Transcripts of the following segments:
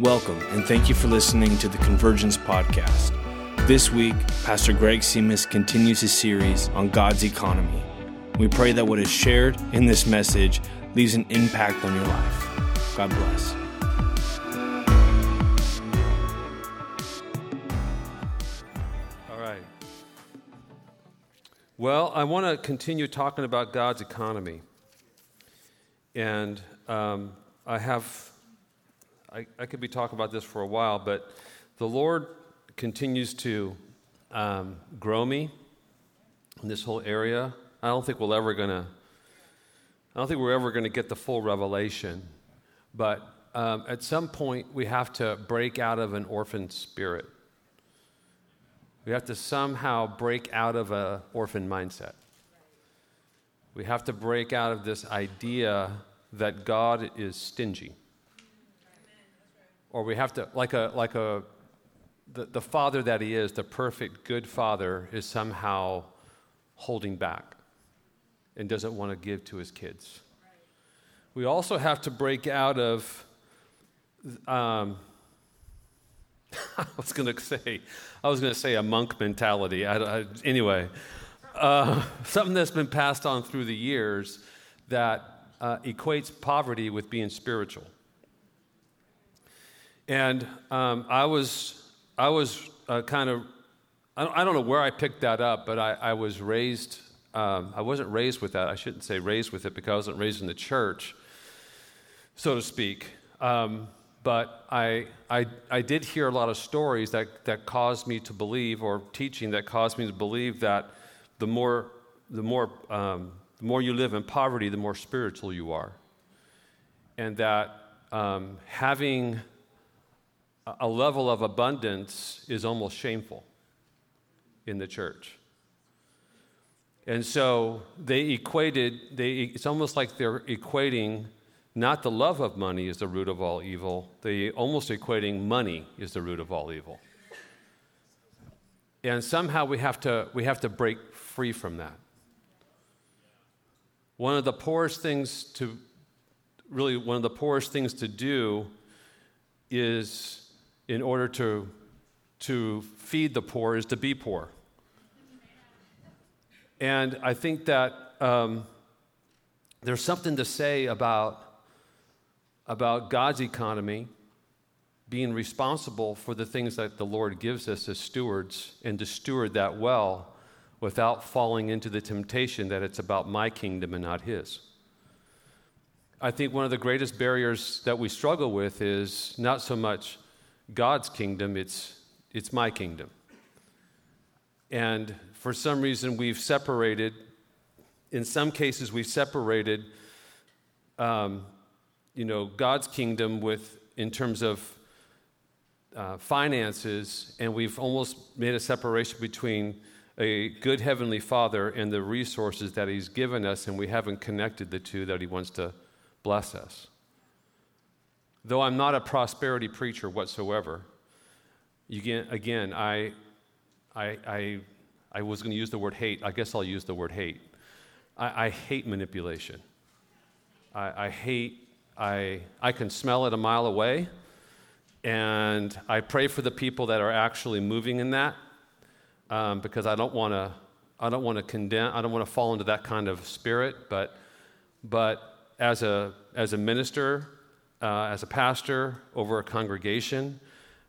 Welcome, and thank you for listening to the Convergence Podcast. This week, Pastor Greg Simas continues his series on God's economy. We pray that what is shared in this message leaves an impact on your life. God bless. All right. Well, I want to continue talking about God's economy. And um, I have, I, I could be talking about this for a while, but the Lord continues to um, grow me in this whole area. I don't think we're ever to, I don't think we're ever going to get the full revelation. But um, at some point, we have to break out of an orphan spirit. We have to somehow break out of an orphan mindset. We have to break out of this idea that God is stingy. Or we have to, like a, like a, the, the father that he is, the perfect good father, is somehow holding back and doesn't want to give to his kids. We also have to break out of, um, I was going to say, I was going to say a monk mentality. I, I, anyway, uh, something that's been passed on through the years that uh, equates poverty with being spiritual. And um, I was, I was uh, kind of, I don't, know where I picked that up, but I, I was raised, um, I wasn't raised with that. I shouldn't say raised with it because I wasn't raised in the church, so to speak. Um, but I, I, I did hear a lot of stories that, that caused me to believe, or teaching that caused me to believe that the more, the more um, the more you live in poverty, the more spiritual you are. And that um, having a level of abundance is almost shameful in the church. And so they equated, they, it's almost like they're equating not the love of money is the root of all evil, they almost equating money is the root of all evil. And somehow we have to, we have to break free from that. One of the poorest things to, really, one of the poorest things to do is, in order to, to feed the poor, is to be poor. And I think that um, there's something to say about, about God's economy being responsible for the things that the Lord gives us as stewards and to steward that well without falling into the temptation that it's about my kingdom and not his. I think one of the greatest barriers that we struggle with is not so much God's kingdom, it's, it's my kingdom. And for some reason, we've separated, in some cases, we've separated, um, you know, God's kingdom with, in terms of uh, finances, and we've almost made a separation between a good Heavenly Father and the resources that He's given us, and we haven't connected the two that He wants to bless us. Though I'm not a prosperity preacher whatsoever, again, again I, I, I, I was going to use the word hate. I guess I'll use the word hate. I, I hate manipulation. I, I hate, I, I can smell it a mile away, and I pray for the people that are actually moving in that um, because I don't want to. I don't want to condemn. I don't want to fall into that kind of spirit. But, but as a as a minister, uh, as a pastor over a congregation,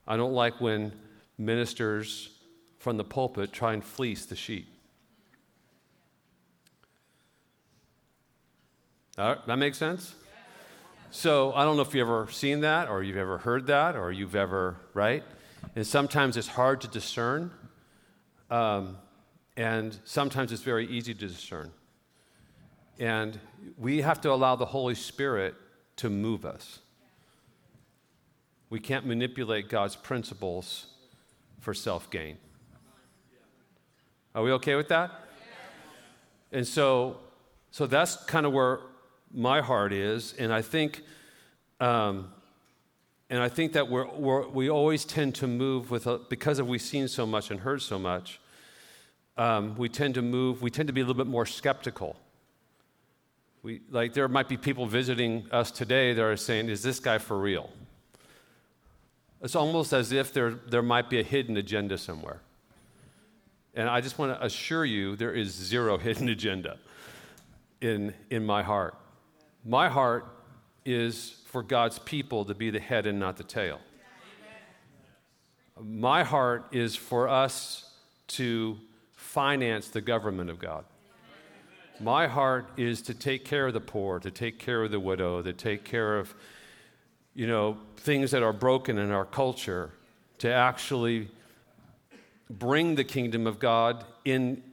I don't like when ministers from the pulpit try and fleece the sheep. Uh, that makes sense? So I don't know if you've ever seen that or you've ever heard that or you've ever, right? And sometimes it's hard to discern um, and sometimes it's very easy to discern. And we have to allow the Holy Spirit to move us. We can't manipulate God's principles for self gain. Are we okay with that? And so, so that's kind of where my heart is. And I think um, and I think that we're, we're, we always tend to move with, a, because of we've seen so much and heard so much, um, we tend to move, we tend to be a little bit more skeptical. We, like there might be people visiting us today that are saying, is this guy for real? It's almost as if there, there might be a hidden agenda somewhere. And I just want to assure you there is zero hidden agenda in, in my heart. My heart is for God's people to be the head and not the tail. My heart is for us to finance the government of God. My heart is to take care of the poor, to take care of the widow, to take care of, you know, things that are broken in our culture, to actually bring the kingdom of God in,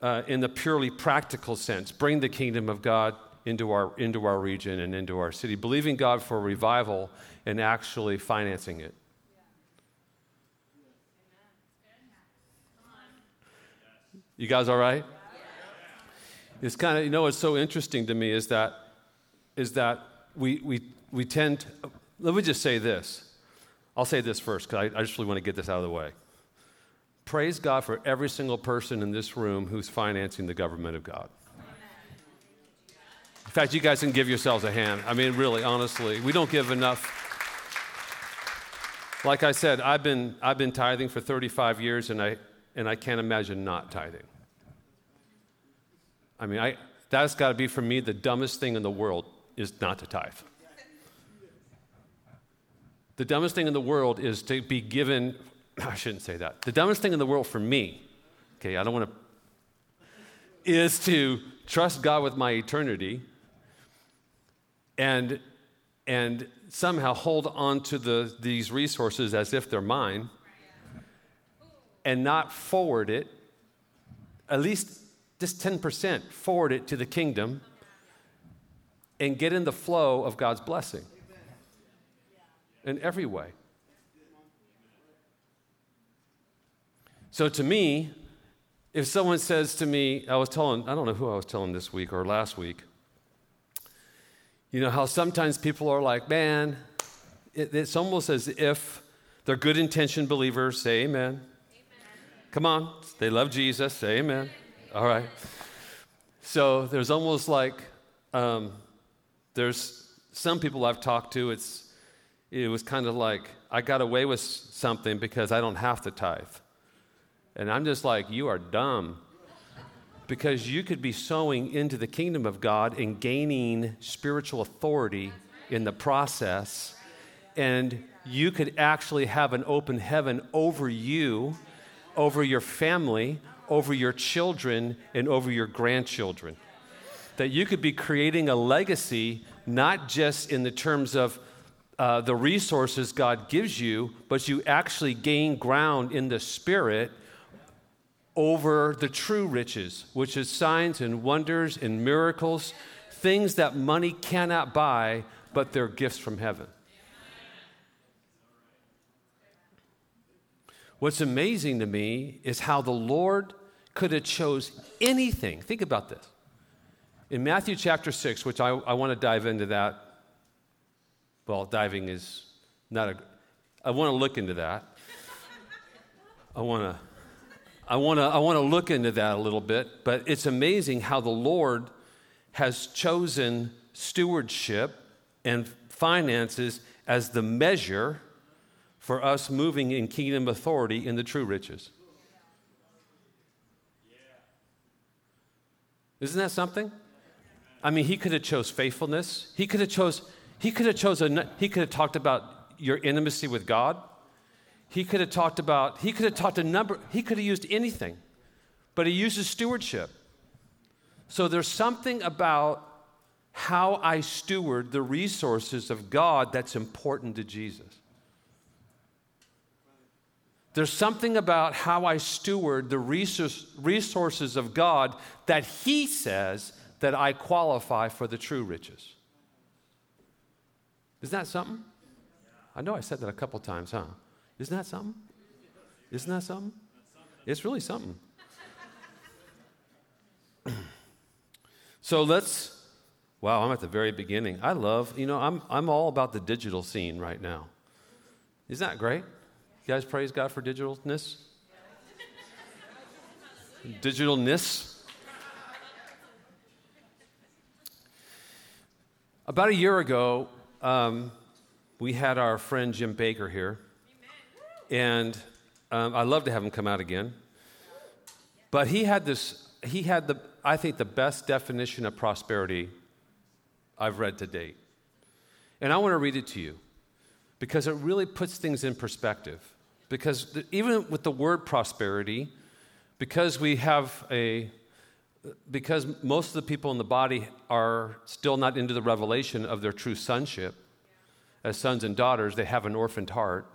uh, in the purely practical sense, bring the kingdom of God into our, into our region and into our city, believing God for revival and actually financing it. You guys all right? It's kind of, you know, what's so interesting to me is that, is that we, we, we tend, to, let me just say this. I'll say this first because I, I just really want to get this out of the way. Praise God for every single person in this room who's financing the government of God. In fact, you guys can give yourselves a hand. I mean, really, honestly, we don't give enough. Like I said, I've been, I've been tithing for 35 years, and I, and I can't imagine not tithing. I mean, I, that's got to be for me the dumbest thing in the world is not to tithe. The dumbest thing in the world is to be given, I shouldn't say that. The dumbest thing in the world for me, okay, I don't want to, is to trust God with my eternity and, and somehow hold on to the, these resources as if they're mine and not forward it, at least just 10%, forward it to the kingdom and get in the flow of God's blessing in every way. So to me, if someone says to me, I was telling, I don't know who I was telling this week or last week, you know how sometimes people are like, man, it, it's almost as if they're good intentioned believers, say amen. amen. Come on, they love Jesus, say amen. All right. So there's almost like um, there's some people I've talked to. It's it was kind of like I got away with something because I don't have to tithe, and I'm just like you are dumb. Because you could be sowing into the kingdom of God and gaining spiritual authority in the process, and you could actually have an open heaven over you, over your family, over your children and over your grandchildren. That you could be creating a legacy, not just in the terms of uh, the resources God gives you, but you actually gain ground in the spirit over the true riches, which is signs and wonders and miracles, things that money cannot buy, but they're gifts from heaven. What's amazing to me is how the Lord could have chose anything. Think about this. In Matthew chapter 6, which I, I want to dive into that. Well, diving is not a, I want to look into that. I want to, I want to, I want to look into that a little bit, but it's amazing how the Lord has chosen stewardship and finances as the measure for us moving in kingdom authority in the true riches. Isn't that something? I mean, he could have chose faithfulness. He could have chose. He could have chosen. He could have talked about your intimacy with God. He could have talked about. He could have talked a number. He could have used anything, but he uses stewardship. So there's something about how I steward the resources of God that's important to Jesus. There's something about how I steward the resources of God that He says that I qualify for the true riches. Isn't that something? I know I said that a couple times, huh? Isn't that something? Isn't that something? It's really something. so let's, wow, I'm at the very beginning. I love, you know, I'm, I'm all about the digital scene right now. Isn't that great? You guys praise God for digitalness? Digitalness? About a year ago, um, we had our friend Jim Baker here. And um, I'd love to have him come out again. But he had this, he had the, I think, the best definition of prosperity I've read to date. And I want to read it to you because it really puts things in perspective. Because the, even with the word prosperity, because we have a because most of the people in the body are still not into the revelation of their true sonship. As sons and daughters they have an orphaned heart.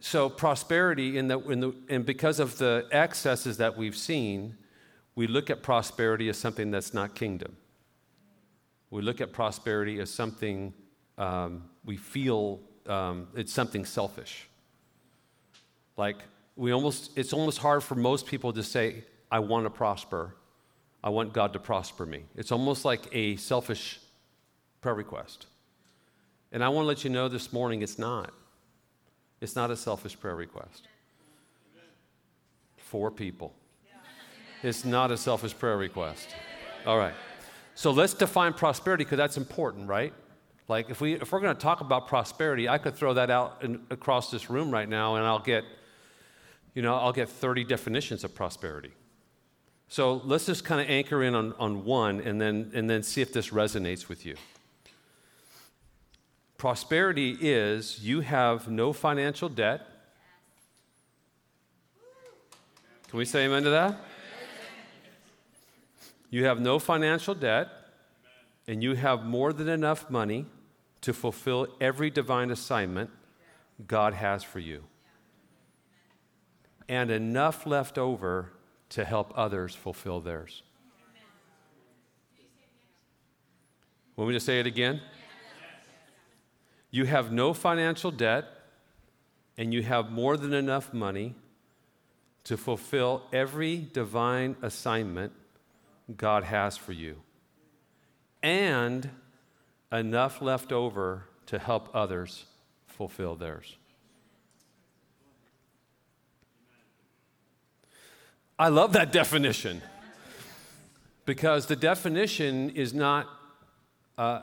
So prosperity in the, in the, and because of the excesses that we've seen we look at prosperity as something that's not kingdom. We look at prosperity as something um, we feel um, it's something selfish. Like we almost it's almost hard for most people to say i want to prosper. I want god to prosper me. It's almost like a selfish prayer request. And i want to let you know this morning it's not. It's not a selfish prayer request. For people. It's not a selfish prayer request. All right. So let's define prosperity because that's important right? Like if we if we're going to talk about prosperity i could throw that out in, across this room right now and i'll get you know, I'll get 30 definitions of prosperity. So let's just kind of anchor in on, on one and then, and then see if this resonates with you. Prosperity is you have no financial debt. Can we say amen to that? You have no financial debt, and you have more than enough money to fulfill every divine assignment God has for you and enough left over to help others fulfill theirs. Want me to say it again? You have no financial debt, and you have more than enough money to fulfill every divine assignment God has for you, and enough left over to help others fulfill theirs. I love that definition because the definition is not, uh,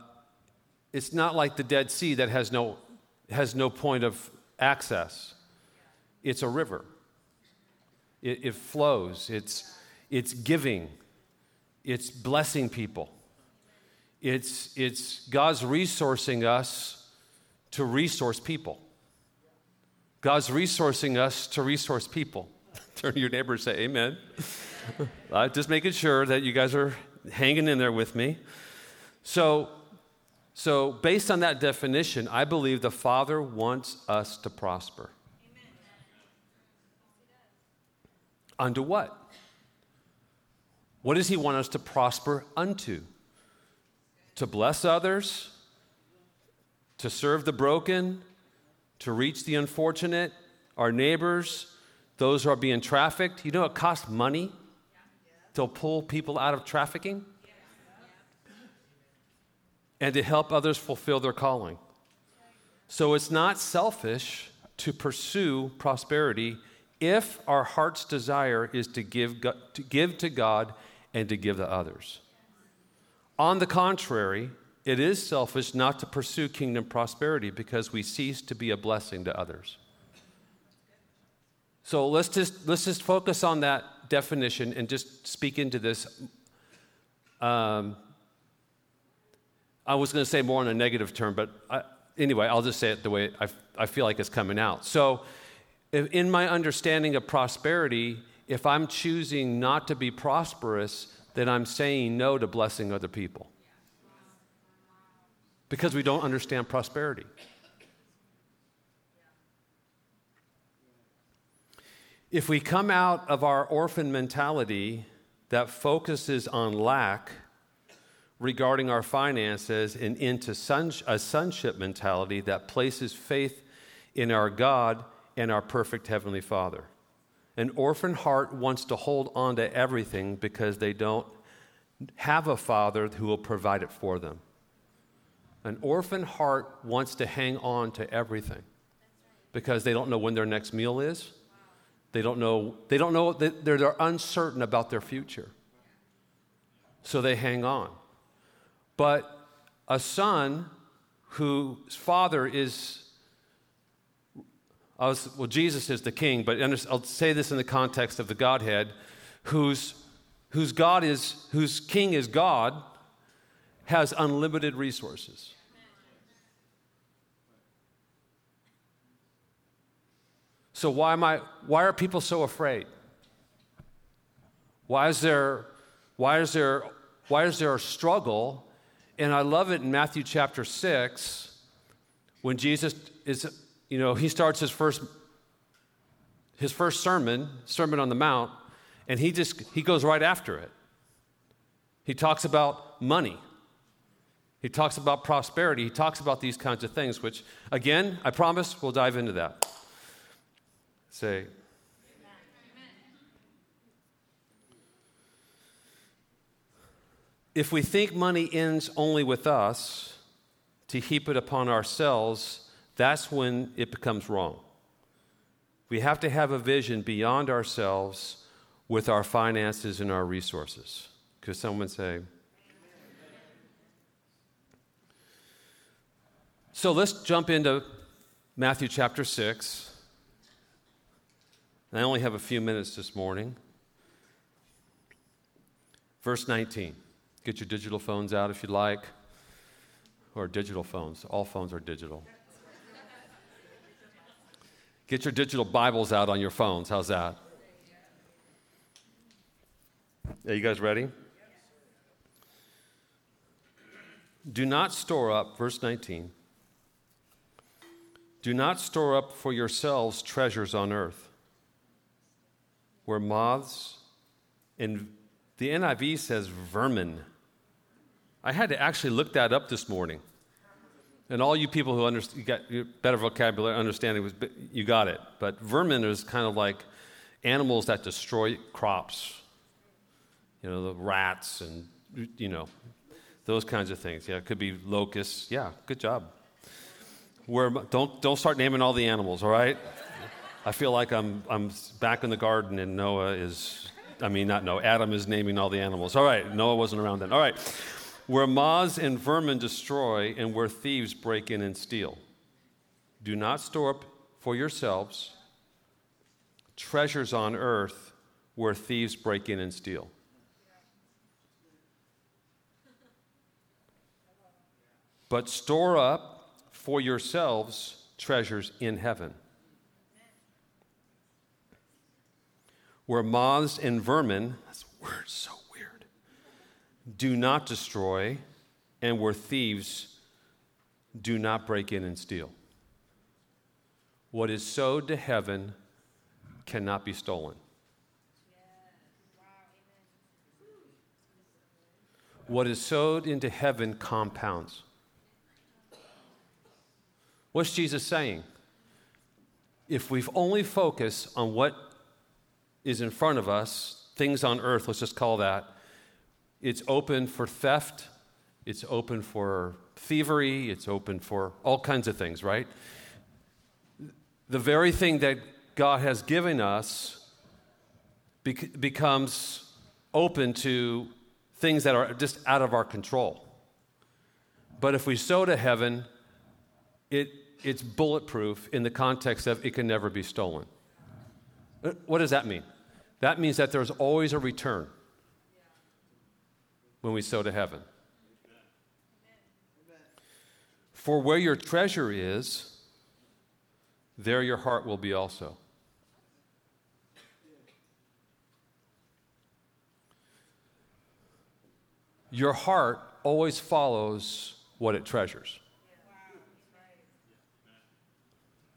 it's not like the Dead Sea that has no, has no point of access. It's a river. It, it flows. It's, it's giving. It's blessing people. It's, it's God's resourcing us to resource people. God's resourcing us to resource people. Turn to your neighbor and say, Amen. uh, just making sure that you guys are hanging in there with me. So, so, based on that definition, I believe the Father wants us to prosper. Amen. Unto what? What does He want us to prosper unto? To bless others, to serve the broken, to reach the unfortunate, our neighbors, those who are being trafficked. You know it costs money to pull people out of trafficking and to help others fulfill their calling. So it's not selfish to pursue prosperity if our heart's desire is to give, to give to God and to give to others. On the contrary, it is selfish not to pursue kingdom prosperity because we cease to be a blessing to others. So let's just, let's just focus on that definition and just speak into this. Um, I was going to say more in a negative term, but I, anyway, I'll just say it the way I, I feel like it's coming out. So, in my understanding of prosperity, if I'm choosing not to be prosperous, then I'm saying no to blessing other people because we don't understand prosperity. If we come out of our orphan mentality that focuses on lack regarding our finances and into a sonship mentality that places faith in our God and our perfect Heavenly Father. An orphan heart wants to hold on to everything because they don't have a father who will provide it for them. An orphan heart wants to hang on to everything because they don't know when their next meal is they don't know, they don't know, they're, they're uncertain about their future. So they hang on. But a son whose father is—I was, well, Jesus is the king, but I'll say this in the context of the Godhead, whose, whose God is, whose king is God, has unlimited resources. So why am I why are people so afraid? Why is there why is there why is there a struggle? And I love it in Matthew chapter 6 when Jesus is you know, he starts his first his first sermon, Sermon on the Mount, and he just he goes right after it. He talks about money. He talks about prosperity. He talks about these kinds of things, which again, I promise we'll dive into that. Say, if we think money ends only with us to heap it upon ourselves, that's when it becomes wrong. We have to have a vision beyond ourselves with our finances and our resources. Could someone say? So let's jump into Matthew chapter 6. I only have a few minutes this morning. Verse 19. Get your digital phones out if you'd like, or digital phones. All phones are digital. Get your digital Bibles out on your phones. How's that? Are you guys ready? Do not store up, verse 19. Do not store up for yourselves treasures on earth where moths and the NIV says vermin. I had to actually look that up this morning. And all you people who understand, you got better vocabulary understanding, was, you got it. But vermin is kind of like animals that destroy crops. You know, the rats and, you know, those kinds of things. Yeah, it could be locusts. Yeah, good job. Where, don't, don't start naming all the animals, all right? I feel like I'm, I'm back in the garden and Noah is, I mean, not Noah, Adam is naming all the animals. All right, Noah wasn't around then. All right. Where moths and vermin destroy and where thieves break in and steal. Do not store up for yourselves treasures on earth where thieves break in and steal. But store up for yourselves treasures in heaven where moths and vermin, that's word so weird, do not destroy, and where thieves do not break in and steal. What is sowed to heaven cannot be stolen. What is sowed into heaven compounds. What's Jesus saying? If we've only focused on what is in front of us, things on earth, let's just call that, it's open for theft, it's open for thievery, it's open for all kinds of things, right? The very thing that God has given us bec- becomes open to things that are just out of our control. But if we sow to heaven, it, it's bulletproof in the context of it can never be stolen. Uh, what does that mean? That means that there's always a return when we sow to heaven. For where your treasure is, there your heart will be also. Your heart always follows what it treasures.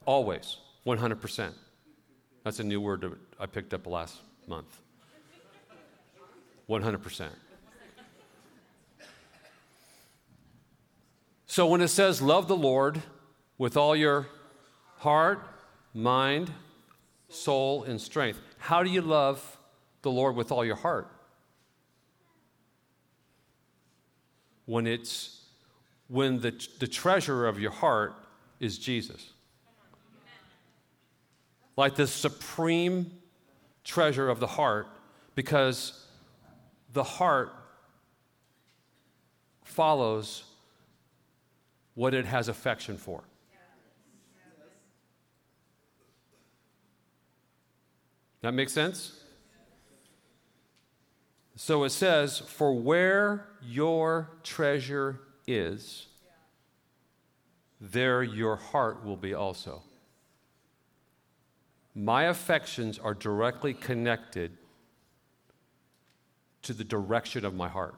Always, 100%. That's a new word I picked up last month. 100%. So when it says love the Lord with all your heart, mind, soul, and strength, how do you love the Lord with all your heart? When it's when the, the treasure of your heart is Jesus. Like the supreme treasure of the heart because the heart follows what it has affection for. That makes sense? So it says, For where your treasure is, there your heart will be also. My affections are directly connected to the direction of my heart.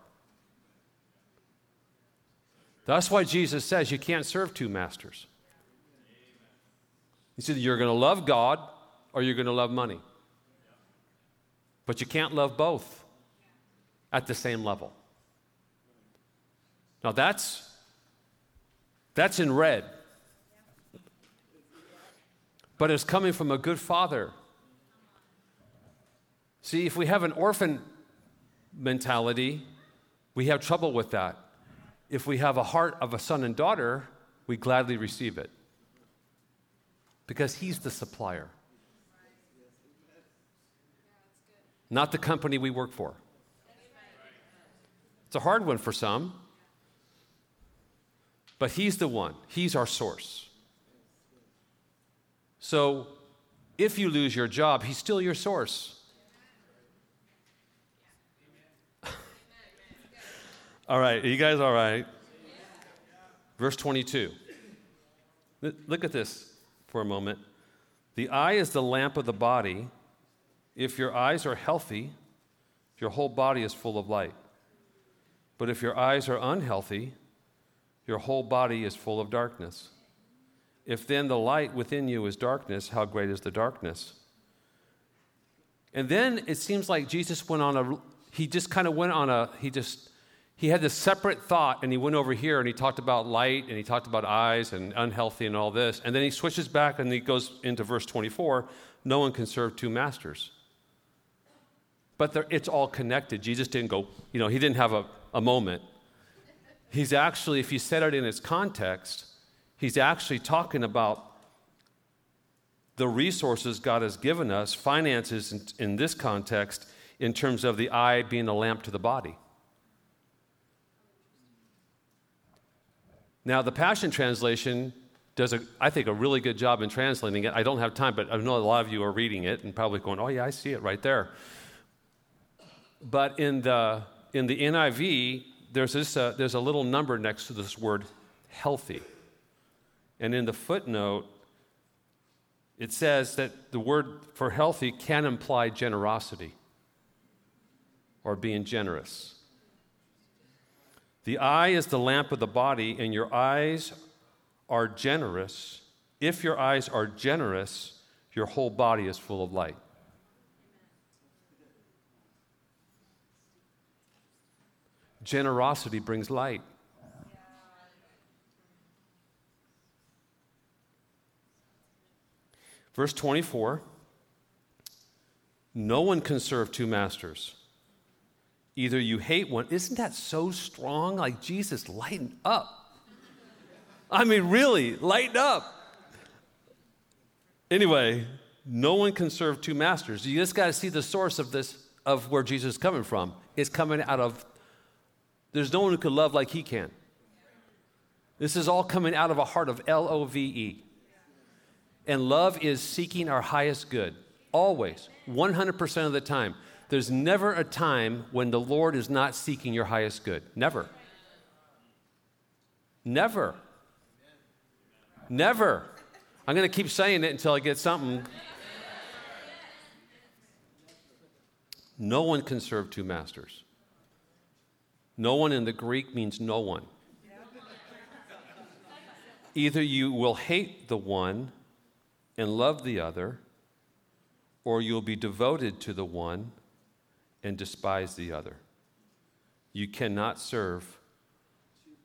That's why Jesus says you can't serve two masters. He said you're going to love God or you're going to love money. But you can't love both at the same level. Now that's that's in red. But it's coming from a good father. See, if we have an orphan mentality, we have trouble with that. If we have a heart of a son and daughter, we gladly receive it because he's the supplier, not the company we work for. It's a hard one for some, but he's the one, he's our source. So if you lose your job, he's still your source. All right, are you guys all right? Verse 22. Look at this for a moment. The eye is the lamp of the body. If your eyes are healthy, your whole body is full of light. But if your eyes are unhealthy, your whole body is full of darkness. If then the light within you is darkness, how great is the darkness? And then it seems like Jesus went on a, he just kind of went on a, he just he had this separate thought and he went over here and he talked about light and he talked about eyes and unhealthy and all this. And then he switches back and he goes into verse 24 no one can serve two masters. But it's all connected. Jesus didn't go, you know, he didn't have a, a moment. He's actually, if you set it in its context, he's actually talking about the resources God has given us, finances in, in this context, in terms of the eye being a lamp to the body. Now, the Passion Translation does, a, I think, a really good job in translating it. I don't have time, but I know a lot of you are reading it and probably going, oh, yeah, I see it right there. But in the, in the NIV, there's, this, uh, there's a little number next to this word healthy. And in the footnote, it says that the word for healthy can imply generosity or being generous. The eye is the lamp of the body, and your eyes are generous. If your eyes are generous, your whole body is full of light. Generosity brings light. Verse 24 No one can serve two masters. Either you hate one. Isn't that so strong? Like, Jesus, lighten up. I mean, really, lighten up. Anyway, no one can serve two masters. You just got to see the source of this, of where Jesus is coming from. It's coming out of, there's no one who can love like he can. This is all coming out of a heart of L O V E. And love is seeking our highest good, always, 100% of the time. There's never a time when the Lord is not seeking your highest good. Never. Never. Never. I'm going to keep saying it until I get something. No one can serve two masters. No one in the Greek means no one. Either you will hate the one and love the other, or you'll be devoted to the one and despise the other. You cannot serve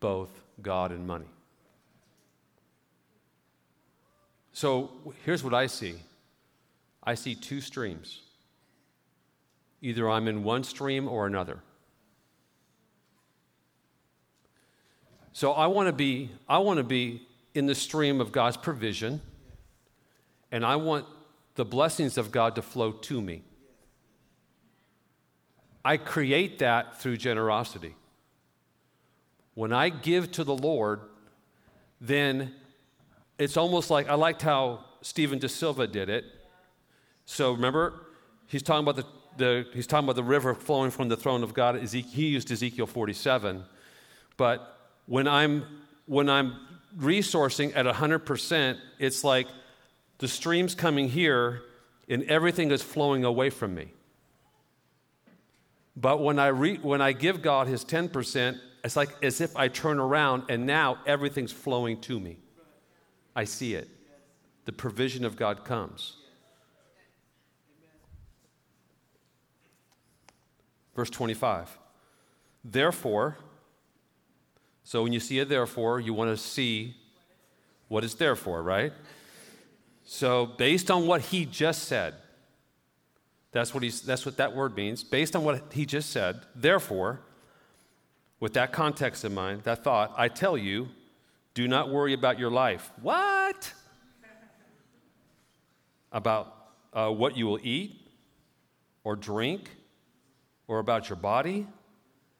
both God and money. So here's what I see I see two streams. Either I'm in one stream or another. So I want to be I want to be in the stream of God's provision and I want the blessings of God to flow to me. I create that through generosity. When I give to the Lord, then it's almost like I liked how Stephen De Silva did it. So remember, he's talking about the, the he's talking about the river flowing from the throne of God. He used Ezekiel 47. But when I'm when I'm resourcing at 100%, it's like the stream's coming here and everything is flowing away from me. But when I, re, when I give God his 10%, it's like as if I turn around and now everything's flowing to me. I see it. The provision of God comes. Verse 25. Therefore, so when you see a therefore, you want to see what it's there for, right? So, based on what he just said, that's what, he's, that's what that word means. Based on what he just said, therefore, with that context in mind, that thought, I tell you, do not worry about your life. What? about uh, what you will eat or drink, or about your body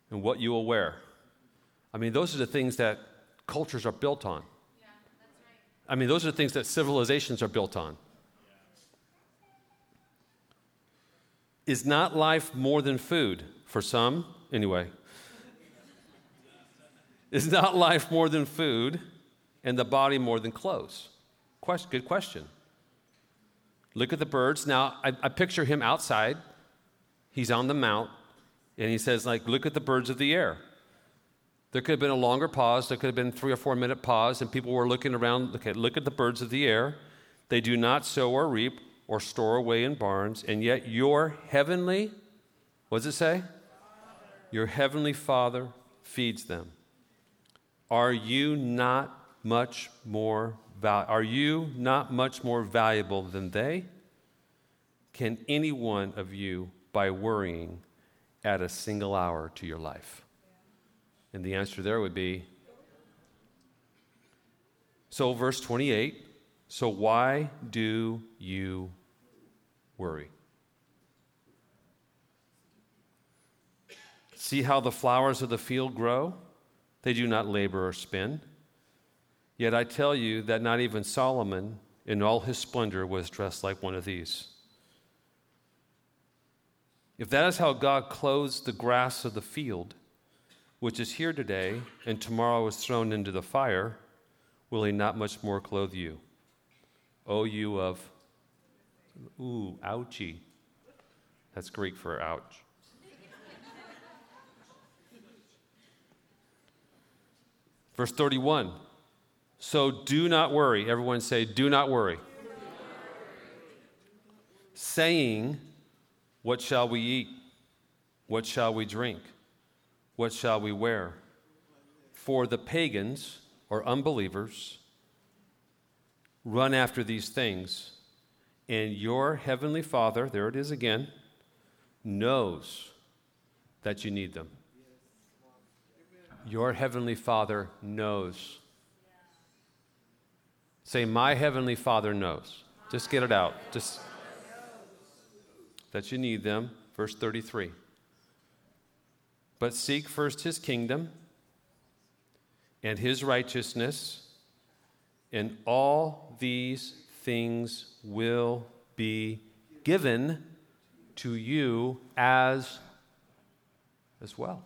and what you will wear. I mean, those are the things that cultures are built on. I mean, those are things that civilizations are built on. Is not life more than food? For some, anyway. Is not life more than food and the body more than clothes? Question, good question. Look at the birds. Now, I, I picture him outside. He's on the mount, and he says, like, look at the birds of the air. There could have been a longer pause. There could have been three or four minute pause, and people were looking around. Okay, look at the birds of the air. They do not sow or reap or store away in barns, and yet your heavenly, what does it say? Your heavenly Father feeds them. Are you not much more val- are you not much more valuable than they? Can any one of you, by worrying, add a single hour to your life? And the answer there would be so, verse 28 so why do you worry? See how the flowers of the field grow? They do not labor or spin. Yet I tell you that not even Solomon, in all his splendor, was dressed like one of these. If that is how God clothes the grass of the field, which is here today and tomorrow is thrown into the fire, will he not much more clothe you? O you of, ooh, ouchie. That's Greek for ouch. Verse 31 So do not worry. Everyone say, do not worry. Do not worry. Saying, What shall we eat? What shall we drink? What shall we wear? For the pagans or unbelievers run after these things, and your heavenly Father, there it is again, knows that you need them. Your heavenly Father knows. Say, My heavenly Father knows. Just get it out. Just that you need them. Verse 33. But seek first his kingdom and his righteousness, and all these things will be given to you as as well.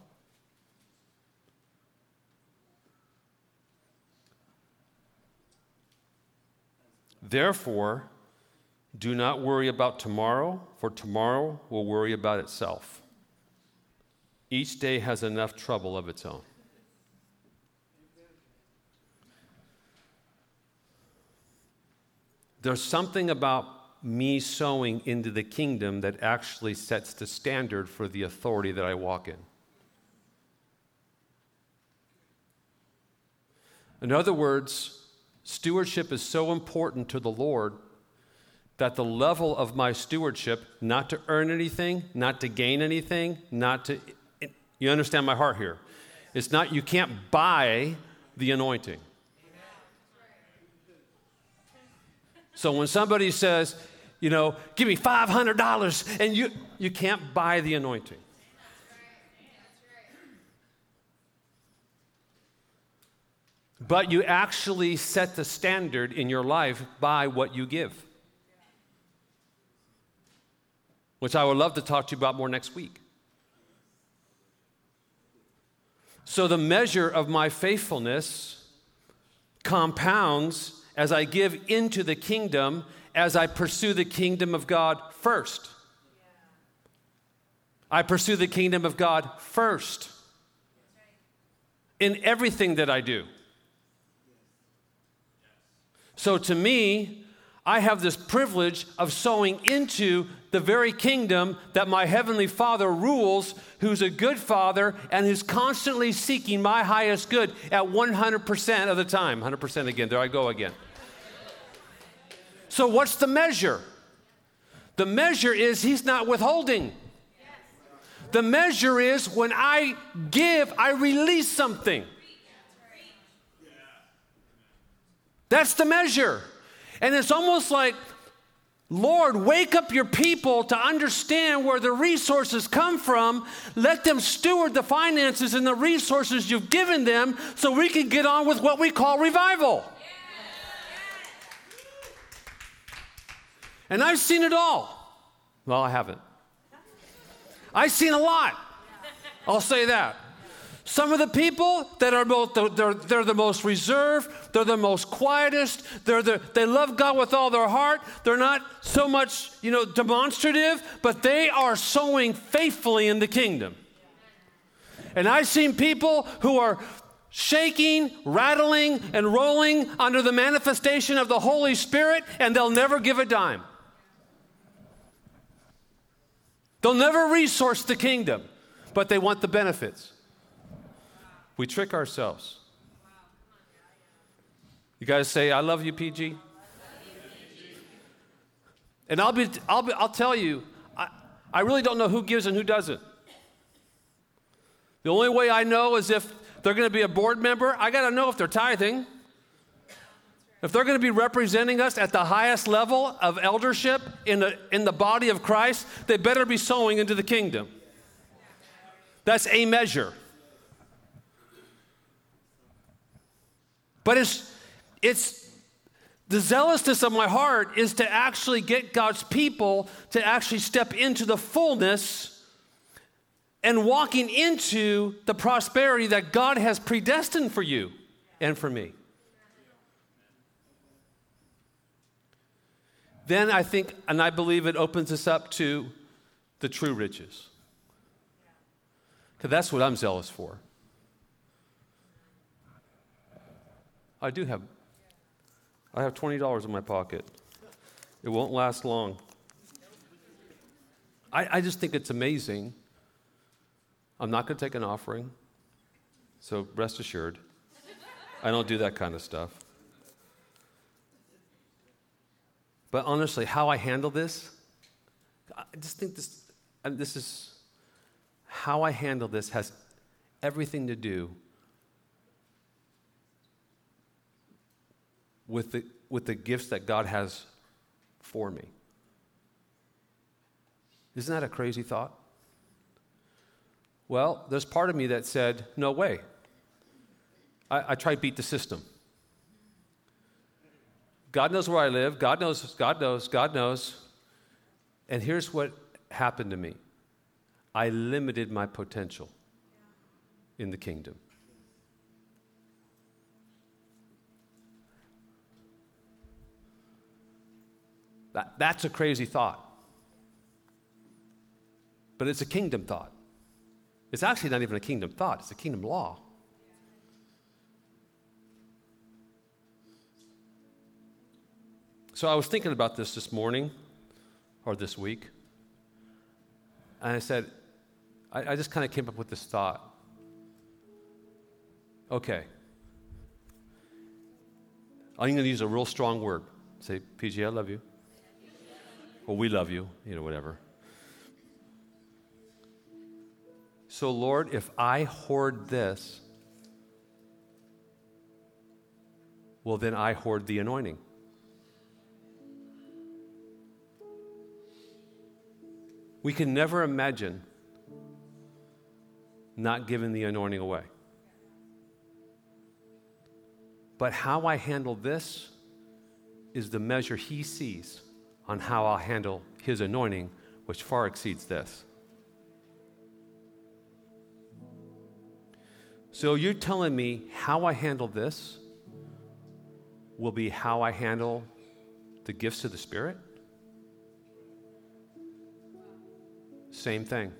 Therefore, do not worry about tomorrow, for tomorrow will worry about itself. Each day has enough trouble of its own. There's something about me sowing into the kingdom that actually sets the standard for the authority that I walk in. In other words, Stewardship is so important to the Lord that the level of my stewardship, not to earn anything, not to gain anything, not to, you understand my heart here. It's not, you can't buy the anointing. So when somebody says, you know, give me $500 and you, you can't buy the anointing. but you actually set the standard in your life by what you give. Which I would love to talk to you about more next week. So, the measure of my faithfulness compounds as I give into the kingdom, as I pursue the kingdom of God first. I pursue the kingdom of God first in everything that I do. So, to me, I have this privilege of sowing into the very kingdom that my heavenly Father rules, who's a good Father and who's constantly seeking my highest good at 100% of the time. 100% again, there I go again. So, what's the measure? The measure is He's not withholding. The measure is when I give, I release something. That's the measure. And it's almost like, Lord, wake up your people to understand where the resources come from. Let them steward the finances and the resources you've given them so we can get on with what we call revival. And I've seen it all. Well, I haven't. I've seen a lot. I'll say that. Some of the people that are both, they're, they're the most reserved, they're the most quietest, they're the, they love God with all their heart. They're not so much, you know, demonstrative, but they are sowing faithfully in the kingdom. And I've seen people who are shaking, rattling, and rolling under the manifestation of the Holy Spirit, and they'll never give a dime. They'll never resource the kingdom, but they want the benefits. We trick ourselves. You guys say, I love you, PG? And I'll, be, I'll, be, I'll tell you, I, I really don't know who gives and who doesn't. The only way I know is if they're going to be a board member, I got to know if they're tithing. If they're going to be representing us at the highest level of eldership in the, in the body of Christ, they better be sowing into the kingdom. That's a measure. But it's, it's the zealousness of my heart is to actually get God's people to actually step into the fullness and walking into the prosperity that God has predestined for you and for me. Then I think, and I believe it opens us up to the true riches. Because that's what I'm zealous for. I do have. I have $20 in my pocket. It won't last long. I, I just think it's amazing. I'm not going to take an offering, so rest assured. I don't do that kind of stuff. But honestly, how I handle this, I just think this, and this is how I handle this has everything to do with the, with the gifts that God has for me. Isn't that a crazy thought? Well, there's part of me that said, no way. I, I tried beat the system. God knows where I live. God knows, God knows, God knows. And here's what happened to me I limited my potential in the kingdom. That, that's a crazy thought. But it's a kingdom thought. It's actually not even a kingdom thought, it's a kingdom law. So I was thinking about this this morning or this week. And I said, I, I just kind of came up with this thought. Okay. I'm going to use a real strong word. Say, PG, I love you. Well, we love you, you know, whatever. So, Lord, if I hoard this, well, then I hoard the anointing. We can never imagine not giving the anointing away. But how I handle this is the measure he sees on how I'll handle his anointing, which far exceeds this. So you're telling me how I handle this will be how I handle the gifts of the Spirit? Same thing.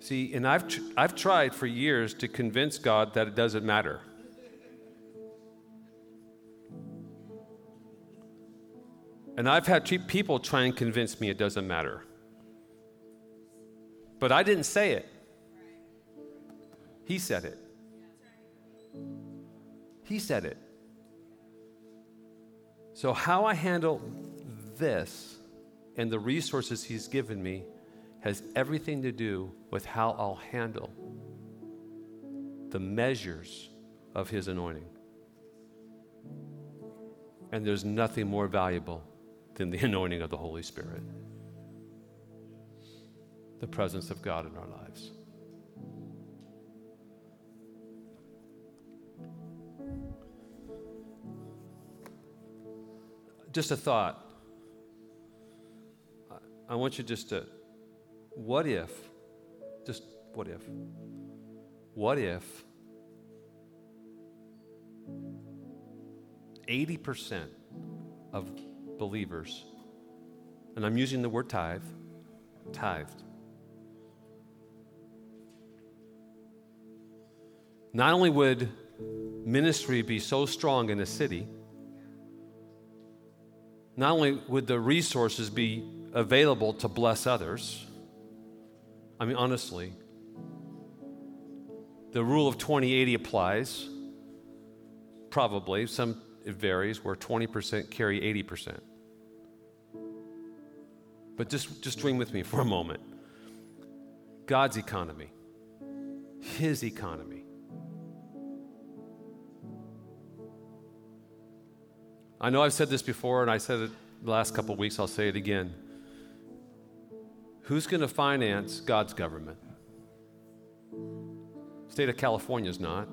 See, and I've, tr- I've tried for years to convince God that it doesn't matter. And I've had people try and convince me it doesn't matter. But I didn't say it. He said it. He said it. So, how I handle this and the resources He's given me has everything to do with how I'll handle the measures of His anointing. And there's nothing more valuable than the anointing of the Holy Spirit, the presence of God in our lives. Just a thought. I want you just to, what if, just what if, what if 80% of believers, and I'm using the word tithe, tithed. Not only would ministry be so strong in a city, not only would the resources be available to bless others, I mean, honestly, the rule of 2080 applies. Probably. Some it varies where 20% carry 80%. But just, just dream with me for a moment. God's economy, His economy. I know I've said this before, and I said it the last couple weeks, I'll say it again. Who's going to finance God's government? State of California is not,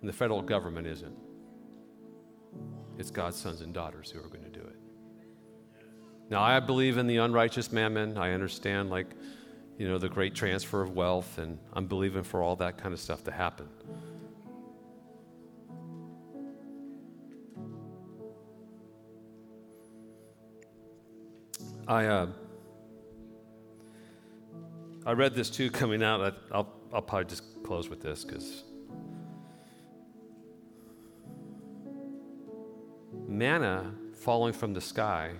and the federal government isn't. It's God's sons and daughters who are going to. Now, I believe in the unrighteous mammon. I understand, like, you know, the great transfer of wealth, and I'm believing for all that kind of stuff to happen. I, uh, I read this too coming out. I, will I'll probably just close with this because manna falling from the sky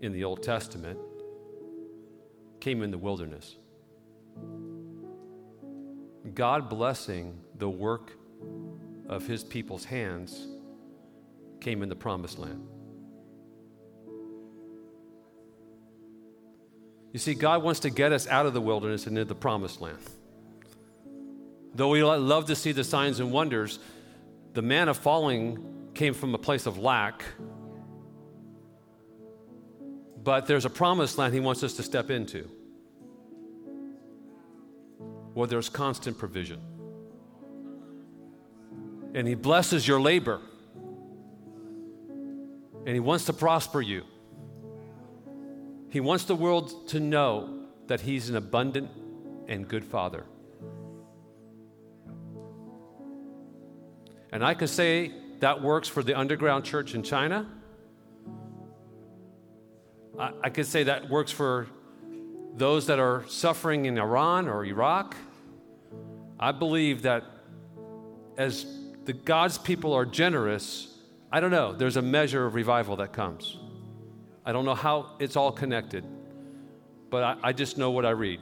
in the Old Testament came in the wilderness. God blessing the work of his people's hands came in the promised land. You see, God wants to get us out of the wilderness and into the promised land. Though we love to see the signs and wonders, the manna falling came from a place of lack but there's a promised land he wants us to step into where there's constant provision. And he blesses your labor. And he wants to prosper you. He wants the world to know that he's an abundant and good father. And I could say that works for the underground church in China. I, I could say that works for those that are suffering in Iran or Iraq. I believe that as the God's people are generous, I don't know, there's a measure of revival that comes. I don't know how it's all connected, but I, I just know what I read.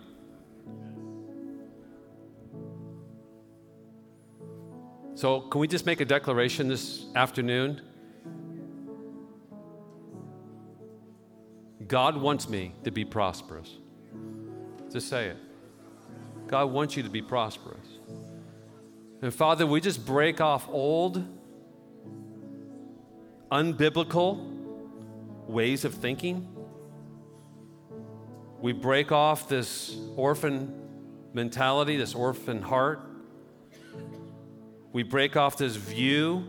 So, can we just make a declaration this afternoon? God wants me to be prosperous. Just say it. God wants you to be prosperous. And Father, we just break off old, unbiblical ways of thinking. We break off this orphan mentality, this orphan heart. We break off this view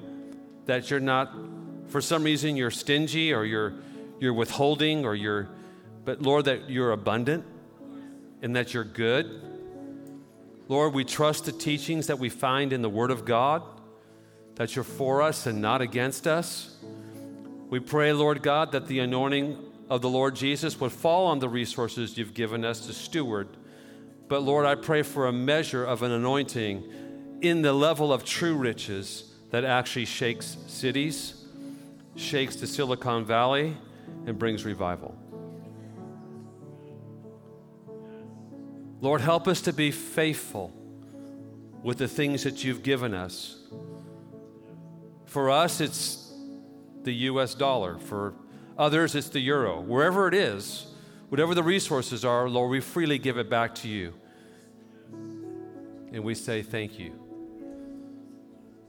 that you're not, for some reason, you're stingy or you're, you're withholding or you're, but Lord, that you're abundant and that you're good. Lord, we trust the teachings that we find in the Word of God, that you're for us and not against us. We pray, Lord God, that the anointing of the Lord Jesus would fall on the resources you've given us to steward. But Lord, I pray for a measure of an anointing in the level of true riches that actually shakes cities, shakes the Silicon Valley, and brings revival. Lord, help us to be faithful with the things that you've given us. For us, it's the US dollar. For Others, it's the euro. Wherever it is, whatever the resources are, Lord, we freely give it back to you. And we say thank you.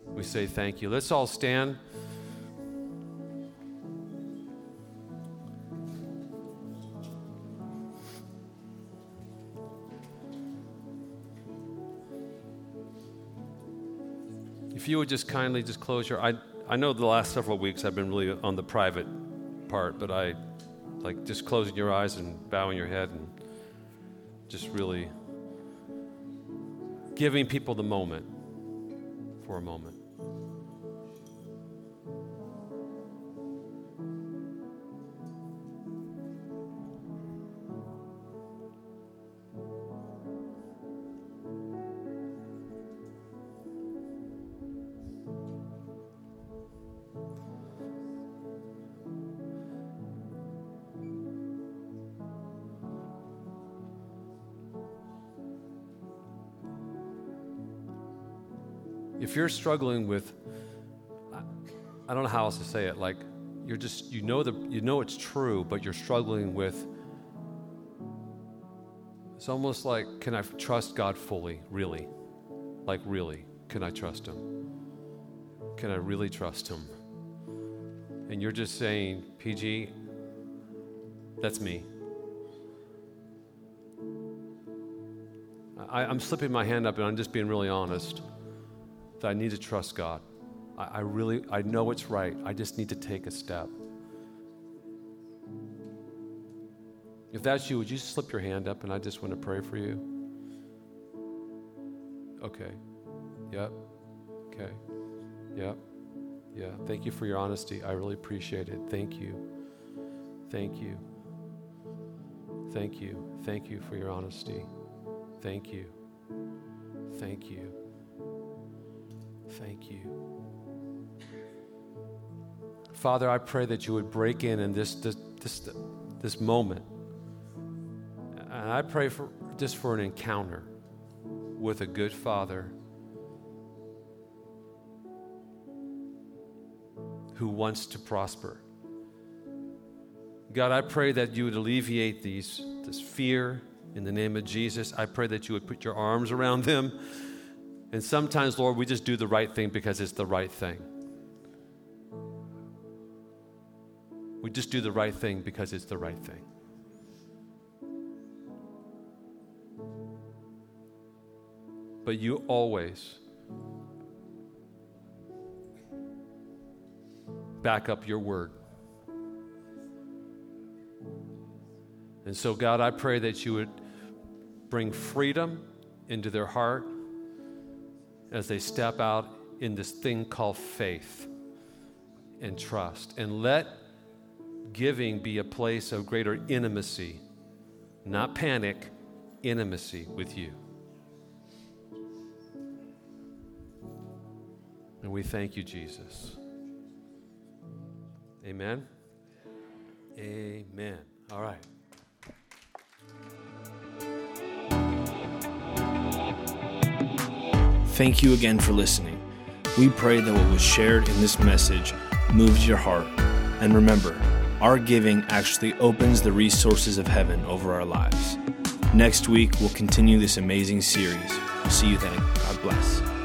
We say thank you. Let's all stand. If you would just kindly just close your I I know the last several weeks I've been really on the private part, but I like just closing your eyes and bowing your head and just really giving people the moment for a moment. You're struggling with i don't know how else to say it like you're just you know the you know it's true but you're struggling with it's almost like can i trust god fully really? Like really can i trust him? Can i really trust him? And you're just saying pg that's me. I, i'm slipping my hand up and i'm just being really honest I need to trust God. I, I really, I know it's right. I just need to take a step. If that's you, would you slip your hand up and I just want to pray for you? Okay. Yep. Okay. Yep. Yeah. Thank you for your honesty. I really appreciate it. Thank you. Thank you. Thank you. Thank you for your honesty. Thank you. Thank you. Thank you. Father, I pray that you would break in in this, this, this, this moment. And I pray for just for an encounter with a good father who wants to prosper. God, I pray that you would alleviate these, this fear in the name of Jesus. I pray that you would put your arms around them and sometimes, Lord, we just do the right thing because it's the right thing. We just do the right thing because it's the right thing. But you always back up your word. And so, God, I pray that you would bring freedom into their heart as they step out in this thing called faith and trust. And let giving be a place of greater intimacy, not panic, intimacy with you. And we thank you, Jesus. Amen. Amen. All right. Thank you again for listening. We pray that what was shared in this message moves your heart. And remember, our giving actually opens the resources of heaven over our lives. Next week, we'll continue this amazing series. See you then. God bless.